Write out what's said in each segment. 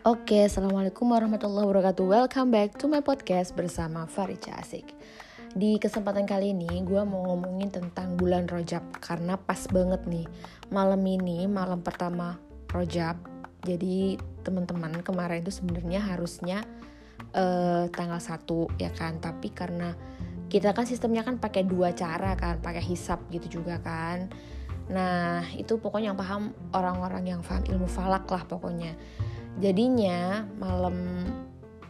Oke, Assalamualaikum warahmatullahi wabarakatuh. Welcome back to my podcast bersama Farica Asik. Di kesempatan kali ini gue mau ngomongin tentang bulan Rojab Karena pas banget nih. Malam ini, malam pertama Rojab Jadi teman-teman kemarin itu sebenarnya harusnya uh, tanggal 1 ya kan? Tapi karena kita kan sistemnya kan pakai dua cara kan pakai hisap gitu juga kan. Nah itu pokoknya yang paham orang-orang yang paham ilmu falak lah pokoknya jadinya malam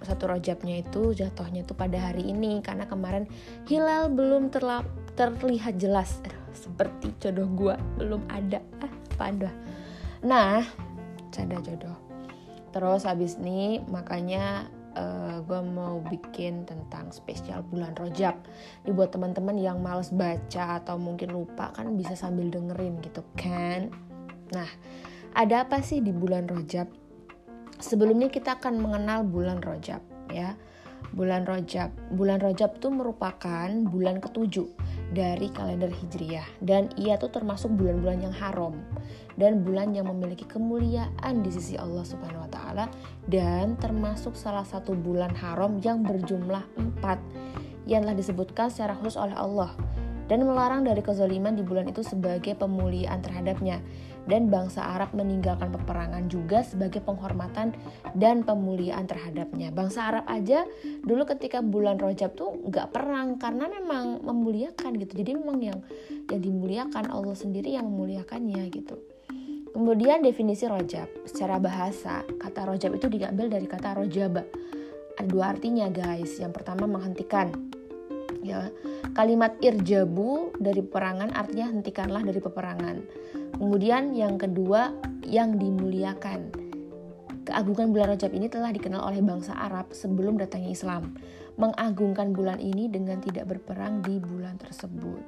satu rojabnya itu jatuhnya tuh pada hari ini karena kemarin hilal belum terla terlihat jelas. Aduh, seperti jodoh gua belum ada. Ah pada nah canda jodoh. Terus habis ini makanya uh, eh, gue mau bikin tentang spesial bulan rojab. Dibuat teman-teman yang males baca atau mungkin lupa kan bisa sambil dengerin gitu kan? Nah ada apa sih di bulan rojab sebelumnya kita akan mengenal bulan Rojab ya. Bulan Rojab, bulan Rojab itu merupakan bulan ketujuh dari kalender Hijriah dan ia tuh termasuk bulan-bulan yang haram dan bulan yang memiliki kemuliaan di sisi Allah Subhanahu wa taala dan termasuk salah satu bulan haram yang berjumlah empat yang telah disebutkan secara khusus oleh Allah dan melarang dari kezaliman di bulan itu sebagai pemuliaan terhadapnya dan bangsa Arab meninggalkan peperangan juga sebagai penghormatan dan pemuliaan terhadapnya. Bangsa Arab aja dulu ketika bulan Rojab tuh nggak perang karena memang memuliakan gitu. Jadi memang yang yang dimuliakan Allah sendiri yang memuliakannya gitu. Kemudian definisi rojab secara bahasa kata rojab itu diambil dari kata rojaba. Ada dua artinya guys. Yang pertama menghentikan ya. Kalimat irjabu dari peperangan artinya hentikanlah dari peperangan. Kemudian yang kedua yang dimuliakan. Keagungan bulan Rajab ini telah dikenal oleh bangsa Arab sebelum datangnya Islam mengagungkan bulan ini dengan tidak berperang di bulan tersebut.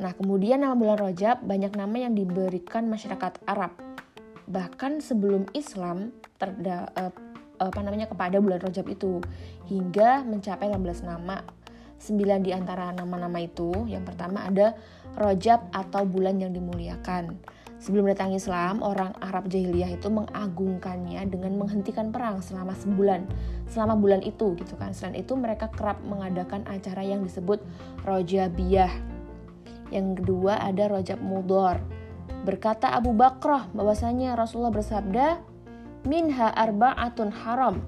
Nah kemudian nama bulan Rajab banyak nama yang diberikan masyarakat Arab. Bahkan sebelum Islam terda, uh, apa namanya kepada bulan Rajab itu hingga mencapai 15 nama Sembilan di antara nama-nama itu, yang pertama ada Rojab atau bulan yang dimuliakan. Sebelum datang Islam, orang Arab jahiliyah itu mengagungkannya dengan menghentikan perang selama sebulan, selama bulan itu gitu kan. Selain itu mereka kerap mengadakan acara yang disebut Rojabiyah. Yang kedua ada Rojab Mudor. Berkata Abu Bakrah bahwasanya Rasulullah bersabda, "Minha arba'atun haram,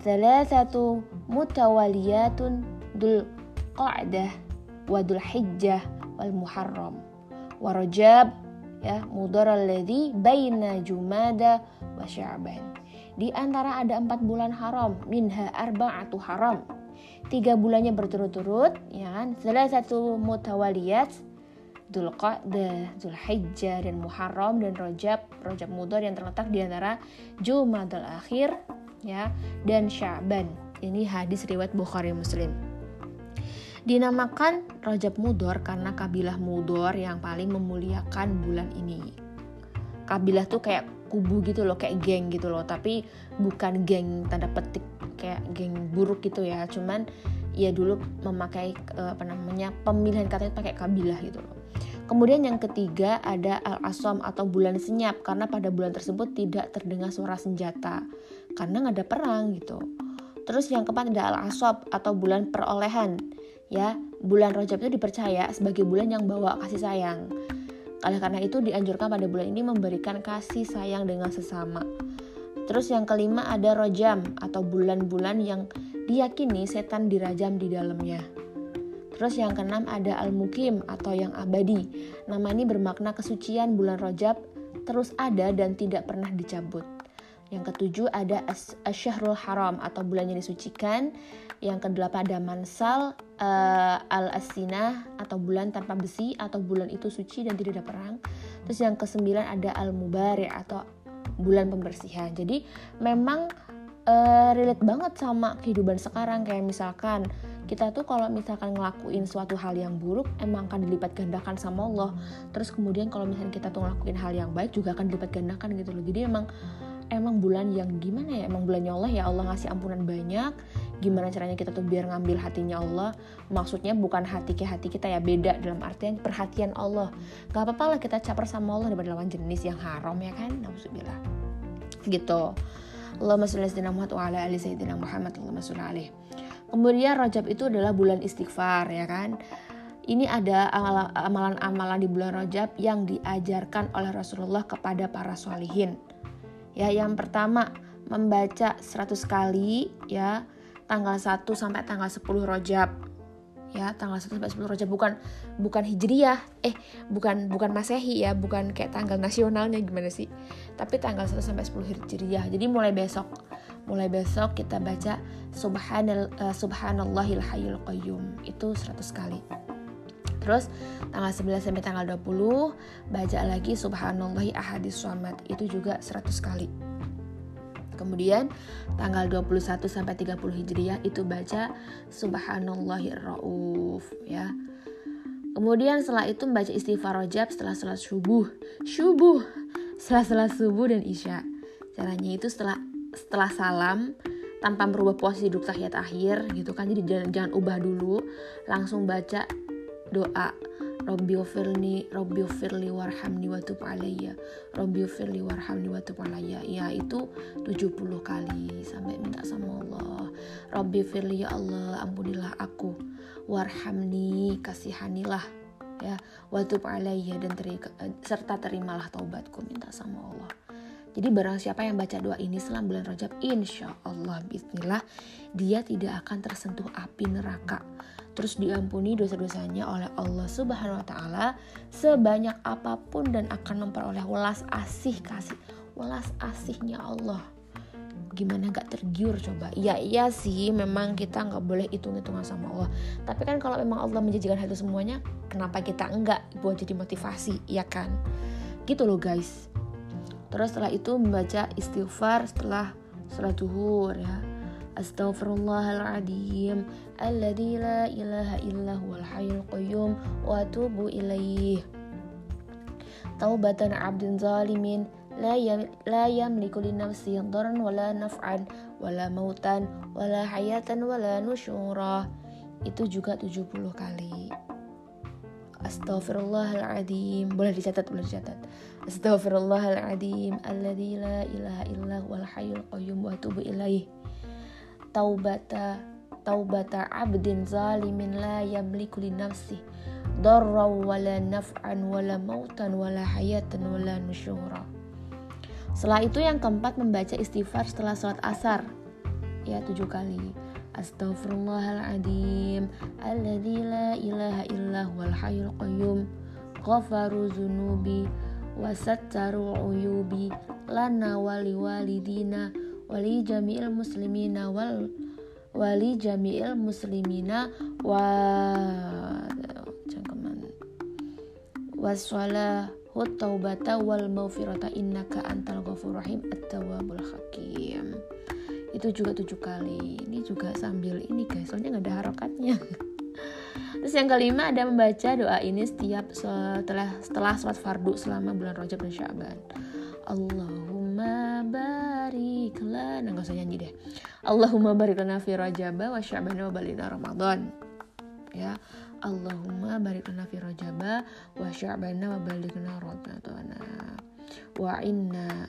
thalathatu mutawaliyatun dul Qa'dah wa Hijjah wal Muharram wa Rajab ya mudhar alladhi baina Jumada wa Sya'ban. Di antara ada empat bulan haram, minha arba'atu haram. Tiga bulannya berturut-turut, ya kan? Salah satu mutawaliyat, Dzulqa'dah, Dzulhijjah dan Muharram dan Rajab, Rajab Mudhar yang terletak di antara Jumadal Akhir ya dan Sya'ban. Ini hadis riwayat Bukhari Muslim. Dinamakan Rajab Mudor karena kabilah Mudor yang paling memuliakan bulan ini. Kabilah tuh kayak kubu gitu loh, kayak geng gitu loh, tapi bukan geng tanda petik kayak geng buruk gitu ya, cuman ya dulu memakai eh, apa namanya pemilihan katanya pakai kabilah gitu loh. Kemudian yang ketiga ada Al-Asom atau bulan senyap karena pada bulan tersebut tidak terdengar suara senjata karena nggak ada perang gitu. Terus yang keempat ada Al-Asob atau bulan perolehan ya bulan Rajab itu dipercaya sebagai bulan yang bawa kasih sayang oleh karena itu dianjurkan pada bulan ini memberikan kasih sayang dengan sesama terus yang kelima ada rojam atau bulan-bulan yang diyakini setan dirajam di dalamnya Terus yang keenam ada al-mukim atau yang abadi. Nama ini bermakna kesucian bulan Rajab terus ada dan tidak pernah dicabut. Yang ketujuh ada Asyahrul Haram atau bulan yang disucikan. Yang kedelapan ada Mansal uh, Al-Asinah atau bulan tanpa besi atau bulan itu suci dan tidak ada perang. Terus yang kesembilan ada Al-Mubari atau bulan pembersihan. Jadi memang uh, relate banget sama kehidupan sekarang kayak misalkan kita tuh kalau misalkan ngelakuin suatu hal yang buruk emang akan dilipat gandakan sama Allah terus kemudian kalau misalnya kita tuh ngelakuin hal yang baik juga akan dilipat gandakan gitu loh jadi emang emang bulan yang gimana ya? Emang bulannya Allah ya? Allah ngasih ampunan banyak. Gimana caranya kita tuh biar ngambil hatinya Allah? Maksudnya bukan hati ke hati kita ya beda dalam artian perhatian Allah. Gak apa-apa lah kita caper sama Allah daripada lawan jenis yang haram ya kan? Nauzubillah. Gitu. Allahumma sholli ala Muhammad wa ala ali sayyidina Muhammad. Allahumma alaihi kemudian Rajab itu adalah bulan istighfar ya kan? Ini ada amalan-amalan di bulan Rajab yang diajarkan oleh Rasulullah kepada para sholihin ya yang pertama membaca 100 kali ya. Tanggal 1 sampai tanggal 10 Rajab. Ya tanggal 1 sampai 10 Rajab. Bukan bukan Hijriyah. Eh bukan bukan Masehi ya. Bukan kayak tanggal nasionalnya gimana sih. Tapi tanggal 1 sampai 10 Hijriyah. Jadi mulai besok mulai besok kita baca subhanal uh, subhanallahil hayyul qayyum. Itu 100 kali Terus tanggal 11 sampai tanggal 20 baca lagi subhanallahi ahadis samad itu juga 100 kali. Kemudian tanggal 21 sampai 30 Hijriah itu baca Subhanallahir Rauf ya. Kemudian setelah itu membaca istighfar rojab setelah salat subuh. Subuh. Setelah salat subuh dan isya. Caranya itu setelah setelah salam tanpa merubah posisi duduk tahiyat akhir gitu kan. Jadi jangan, jangan ubah dulu, langsung baca doa. Robbi ufirni Robbi ufirli warhamni wa tub alayya. Ufirli warhamni wa tub alayya. Ya itu 70 kali sampai minta sama Allah. Robbi ufirli ya Allah ampunilah aku. Warhamni kasihanilah ya wa tub alayya. Dan teri, serta terimalah taubatku minta sama Allah. Jadi barang siapa yang baca doa ini selama bulan Rajab, insya Allah, bismillah, dia tidak akan tersentuh api neraka terus diampuni dosa-dosanya oleh Allah Subhanahu wa taala sebanyak apa pun dan akan memperoleh welas asih kasih welas asihnya Allah. Gimana nggak tergiur coba? Ya iya sih memang kita nggak boleh hitung-hitungan sama Allah. Tapi kan kalau memang Allah menjanjikan hal itu semuanya kenapa kita enggak buat jadi motivasi ya kan? Gitu loh guys. Terus setelah itu membaca istighfar setelah sholat zuhur ya Astaghfirullahaladzim. Alladhi la ilaha illa huwal hayyul qayyum Wa atubu ilaih Taubatan abdin zalimin. La, yam, la yamliku li nafsi dharan wala naf'an wala mautan wala hayatan wala nusyura itu juga 70 kali. Astaghfirullahaladzim. Boleh dicatat, boleh dicatat. Astaghfirullahaladzim. Alladhi la ilaha illa huwal hayyul qayyum Wa atubu ilaih taubata taubata abdin zalimin la yamliku li nafsi darra wala naf'an wala mautan wala hayatan wala nusyura. Setelah itu yang keempat membaca istighfar setelah sholat asar. Ya tujuh kali. Astaghfirullahaladzim. Alladzi la ilaha illa huwal hayyul qayyum. Ghafaru zunubi. Wasattaru uyubi. Lana wali walidina wali jami'il muslimina wal wali jami'il muslimina wa cangkeman waswala taubata wal maufirata innaka antal ghafur rahim at-tawwabul hakim. Itu juga tujuh kali. Ini juga sambil ini guys. Soalnya nggak ada harokatnya. Terus yang kelima ada membaca doa ini setiap setelah setelah sholat fardu selama bulan Rajab dan Syaban Allahumma barik lana nggak usah nyanyi deh. Allahumma barik lana fi rajaba wa sya'bana wa balina ramadan. Ya Allahumma barik lana fi rajaba wa sya'bana wa balina ramadan. Wa inna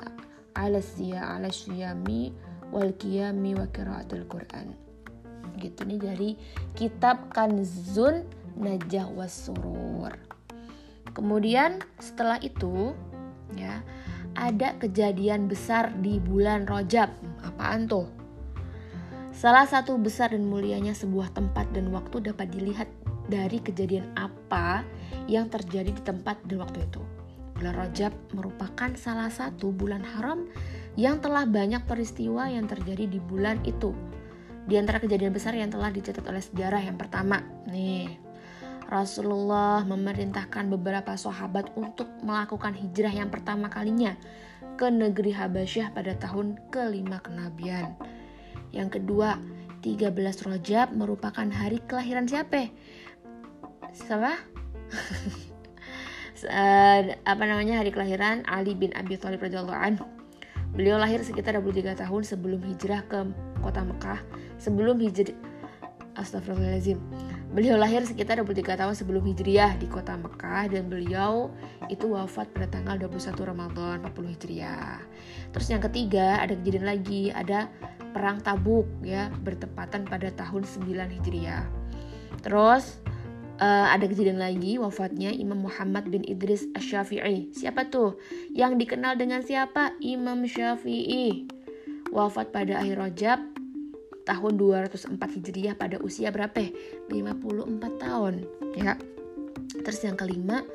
ala siya ala syiyami wal qiyami wa qiraatul quran. Gitu nih dari kitab Kanzun Najah was Surur. Kemudian setelah itu ya ada kejadian besar di bulan Rojab. Apaan tuh? Salah satu besar dan mulianya sebuah tempat dan waktu dapat dilihat dari kejadian apa yang terjadi di tempat dan waktu itu. Bulan Rajab merupakan salah satu bulan haram yang telah banyak peristiwa yang terjadi di bulan itu. Di antara kejadian besar yang telah dicatat oleh sejarah yang pertama, nih Rasulullah memerintahkan beberapa sahabat untuk melakukan hijrah yang pertama kalinya ke negeri Habasyah pada tahun kelima kenabian. Yang kedua, 13 Rojab merupakan hari kelahiran siapa? Siapa? apa namanya hari kelahiran Ali bin Abi Thalib radhiyallahu anhu. Beliau lahir sekitar 23 tahun sebelum hijrah ke kota Mekah, sebelum hijrah Astagfirullahaladzim Beliau lahir sekitar 23 tahun sebelum Hijriah di kota Mekah dan beliau itu wafat pada tanggal 21 Ramadan 40 Hijriah. Terus yang ketiga ada kejadian lagi, ada perang Tabuk ya, bertepatan pada tahun 9 Hijriah. Terus uh, ada kejadian lagi wafatnya Imam Muhammad bin Idris Asy-Syafi'i. Siapa tuh? Yang dikenal dengan siapa? Imam Syafi'i. Wafat pada akhir Rajab tahun 204 Hijriah pada usia berapa? 54 tahun, ya. Terus yang kelima,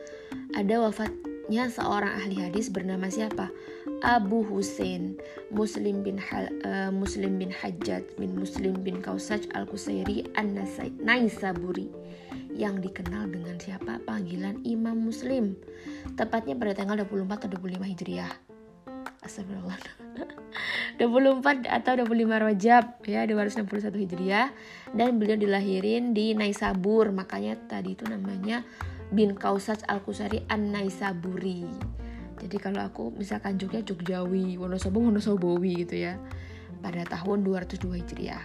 ada wafatnya seorang ahli hadis bernama siapa? Abu Hussein Muslim bin Hal, uh, Muslim bin Hajjaj bin Muslim bin Kausaj al Kusairi an Naisaburi yang dikenal dengan siapa panggilan Imam Muslim tepatnya pada tanggal 24 atau 25 Hijriah Astagfirullah 24 atau 25 Rajab ya 261 Hijriah. Dan beliau dilahirin di Naisabur. Makanya tadi itu namanya bin Kausaj Al-Kusari An-Naisaburi. Jadi kalau aku misalkan Jogja Jogjawi Wonosobo Wonosobowi gitu ya pada tahun 202 Hijriah.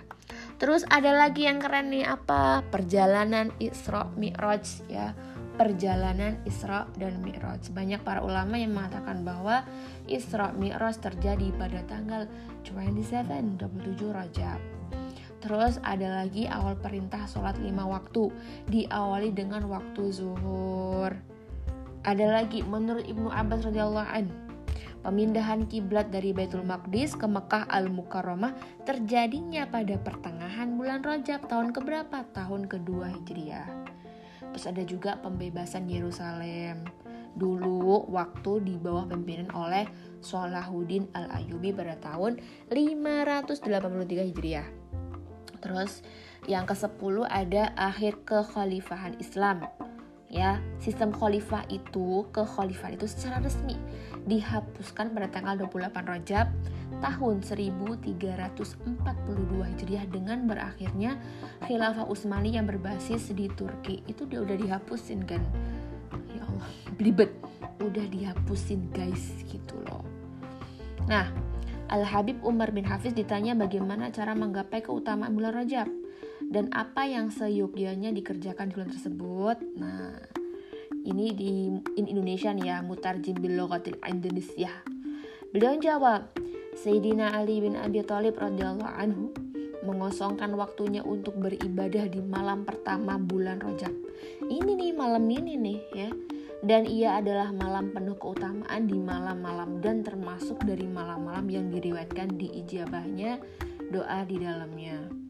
Terus ada lagi yang keren nih apa? Perjalanan Isra Mi'raj ya perjalanan Isra dan Mi'raj. Banyak para ulama yang mengatakan bahwa Isra Mi'raj terjadi pada tanggal 27, 27 Rajab. Terus ada lagi awal perintah sholat lima waktu diawali dengan waktu zuhur. Ada lagi menurut Ibnu Abbas radhiyallahu an pemindahan kiblat dari Baitul Maqdis ke Mekah Al Mukarramah terjadinya pada pertengahan bulan Rajab tahun keberapa? Tahun kedua Hijriah. Terus ada juga pembebasan Yerusalem. Dulu waktu di bawah pimpinan oleh Salahuddin Al-Ayubi pada tahun 583 Hijriah. Terus yang ke-10 ada akhir kekhalifahan Islam. Ya, sistem khalifah itu kekhalifahan itu secara resmi dihapuskan pada tanggal 28 Rajab tahun 1342 Hijriah dengan berakhirnya Khilafah Utsmani yang berbasis di Turki. Itu dia udah dihapusin kan? Ya Allah belibet udah dihapusin guys gitu loh. Nah Al Habib Umar bin Hafiz ditanya bagaimana cara menggapai keutamaan bulan Rajab dan apa yang seyogyanya dikerjakan di bulan tersebut nah ini di in Indonesia nih ya mutarjim bil Indonesia beliau jawab Sayyidina Ali bin Abi Thalib radhiyallahu anhu mengosongkan waktunya untuk beribadah di malam pertama bulan Rajab. Ini nih malam ini nih ya. Dan ia adalah malam penuh keutamaan di malam-malam dan termasuk dari malam-malam yang diriwayatkan di ijabahnya doa di dalamnya.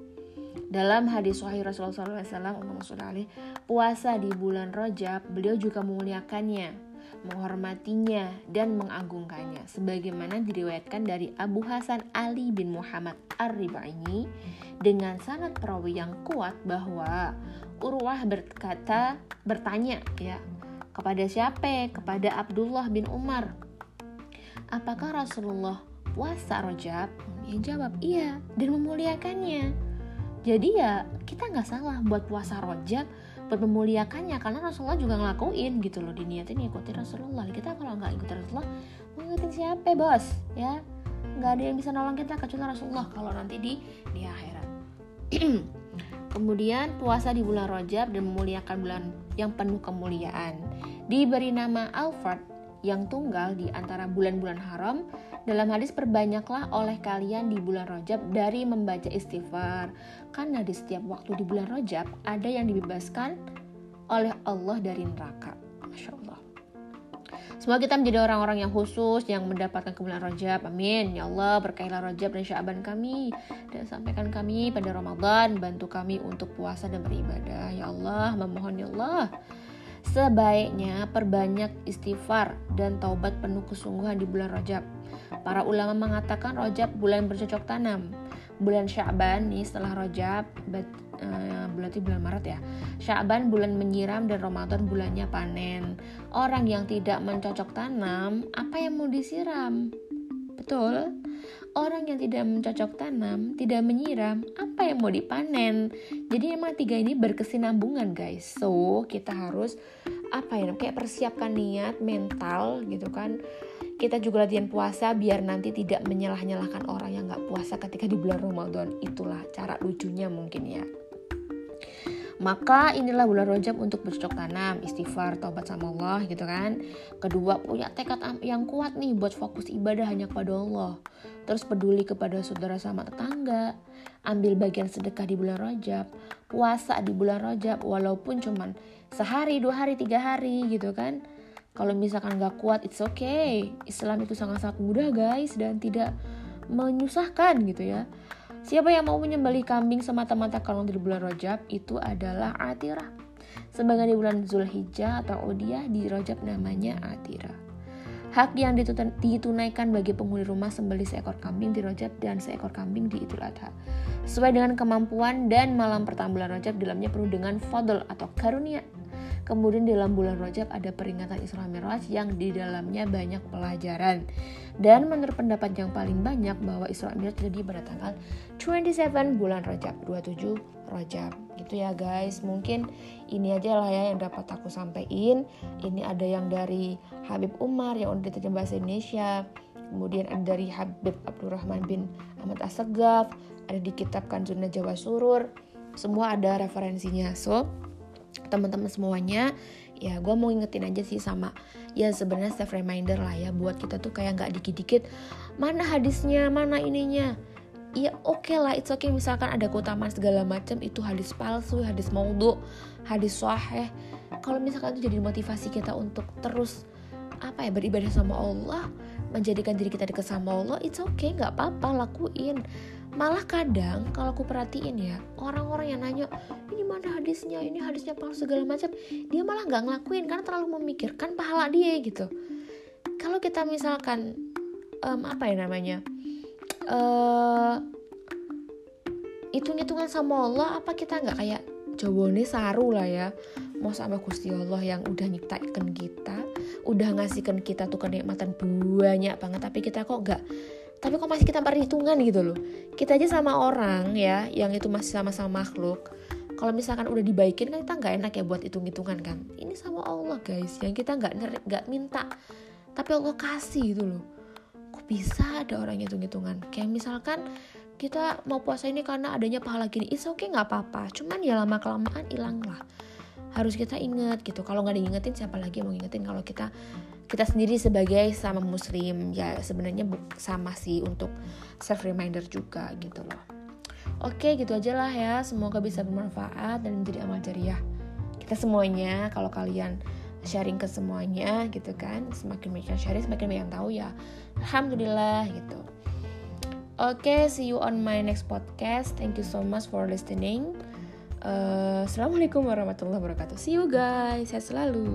Dalam hadis Sahih Rasulullah SAW, puasa di bulan Rajab, beliau juga memuliakannya menghormatinya dan mengagungkannya sebagaimana diriwayatkan dari Abu Hasan Ali bin Muhammad Ar-Ribaini dengan sangat perawi yang kuat bahwa Urwah berkata bertanya ya kepada siapa? Kepada Abdullah bin Umar. Apakah Rasulullah puasa Rojab? Dia jawab iya dan memuliakannya. Jadi ya kita nggak salah buat puasa Rojab buat memuliakannya karena Rasulullah juga ngelakuin gitu loh diniatin ikuti Rasulullah. Kita kalau nggak ikuti Rasulullah mau ngikutin siapa bos? Ya nggak ada yang bisa nolong kita kecuali Rasulullah kalau nanti di di akhirat. Kemudian puasa di bulan Rajab dan memuliakan bulan yang penuh kemuliaan. Diberi nama Alfred yang tunggal di antara bulan-bulan haram dalam hadis perbanyaklah oleh kalian di bulan Rajab dari membaca istighfar karena di setiap waktu di bulan Rajab ada yang dibebaskan oleh Allah dari neraka. Masya Allah. Semoga kita menjadi orang-orang yang khusus yang mendapatkan kemuliaan Rajab. Amin. Ya Allah, berkailah Rajab dan Syaban kami dan sampaikan kami pada Ramadan, bantu kami untuk puasa dan beribadah. Ya Allah, memohon ya Allah. Sebaiknya perbanyak istighfar dan taubat penuh kesungguhan di bulan Rajab. Para ulama mengatakan Rojab bulan bercocok tanam. Bulan Sya'ban nih setelah Rojab uh, berarti bulan Maret ya. Sya'ban bulan menyiram dan Ramadan bulannya panen. Orang yang tidak mencocok tanam, apa yang mau disiram? Betul. Orang yang tidak mencocok tanam, tidak menyiram, apa yang mau dipanen? Jadi emang tiga ini berkesinambungan guys. So, kita harus apa ya kayak persiapkan niat mental gitu kan kita juga latihan puasa biar nanti tidak menyalah-nyalahkan orang yang nggak puasa ketika di bulan Ramadan itulah cara lucunya mungkin ya Maka inilah bulan Rajab untuk bercocok tanam, istighfar, taubat sama Allah gitu kan. Kedua, punya tekad yang kuat nih buat fokus ibadah hanya kepada Allah. Terus peduli kepada saudara sama tetangga, ambil bagian sedekah di bulan Rajab, puasa di bulan Rajab walaupun cuman sehari, dua hari, tiga hari gitu kan. Kalau misalkan gak kuat, it's okay. Islam itu sangat-sangat mudah guys dan tidak menyusahkan gitu ya. Siapa yang mau menyembelih kambing semata-mata kalau di bulan Rajab itu adalah Atirah. Sebagai di bulan Zulhijjah atau Odiah di Rajab namanya Atirah. Hak yang ditunaikan bagi penghuni rumah sembelih seekor kambing di Rajab dan seekor kambing di Idul Adha. Sesuai dengan kemampuan dan malam pertama bulan Rajab dalamnya penuh dengan fadl atau karunia Kemudian di dalam bulan Rajab ada peringatan Isra Mi'raj yang di dalamnya banyak pelajaran. Dan menurut pendapat yang paling banyak bahwa Isra Mi'raj terjadi pada tanggal 27 bulan Rajab, 27 Rajab. Gitu ya guys. Mungkin ini aja lah ya yang dapat aku sampaikan. Ini ada yang dari Habib Umar yang udah diterjemah bahasa Indonesia. Kemudian ada dari Habib Abdurrahman bin Ahmad Asegaf, ada di kitab Kanzuna Jawa Surur. Semua ada referensinya. So, teman-teman semuanya ya gue mau ingetin aja sih sama ya sebenarnya self reminder lah ya buat kita tuh kayak nggak dikit-dikit mana hadisnya mana ininya. Ya oke okay lah it's okay. Misalkan ada keutamaan segala macam itu hadis palsu hadis maudhu hadis sahih. Kalau misalkan itu jadi motivasi kita untuk terus apa ya beribadah sama Allah menjadikan diri kita dekat sama Allah it's okay. Nggak apa-apa lakuin malah kadang kalau aku perhatiin ya orang-orang yang nanya ini mana hadisnya? Ini hadisnya palsu segala macam dia malah nggak ngelakuin karena terlalu memikirkan pahala dia gitu. Kalau kita misalkan um, apa ya namanya uh, hitung-hitungan sama Allah apa kita nggak kayak nih saru lah ya mau sama Gusti Allah yang udah nyiptakan kita udah ngasihkan kita tuh kenikmatan banyak banget tapi kita kok nggak tapi kok masih kita perhitungan gitu loh. Kita aja sama orang ya yang itu masih sama-sama makhluk. Kalau misalkan udah dibaikin kan kita nggak enak ya buat hitung-hitungan kan. Ini sama Allah guys. Yang kita nggak nggak minta. Tapi Allah kasih gitu loh. Kok bisa ada orang hitung-hitungan? Kayak misalkan kita mau puasa ini karena adanya pahala gini it's okay nggak apa-apa. Cuman ya lama kelamaan hilang lah harus kita inget gitu. Kalau nggak diingetin siapa lagi mau ngingetin? Kalau kita kita sendiri sebagai sama muslim ya sebenarnya sama sih untuk self reminder juga gitu loh. Oke gitu aja lah ya. Semoga bisa bermanfaat dan menjadi amal jariah kita semuanya. Kalau kalian sharing ke semuanya gitu kan semakin banyak sharing semakin banyak yang tahu ya. Alhamdulillah gitu. Oke see you on my next podcast. Thank you so much for listening uh, assalamualaikum warahmatullahi wabarakatuh. See you guys. Sehat selalu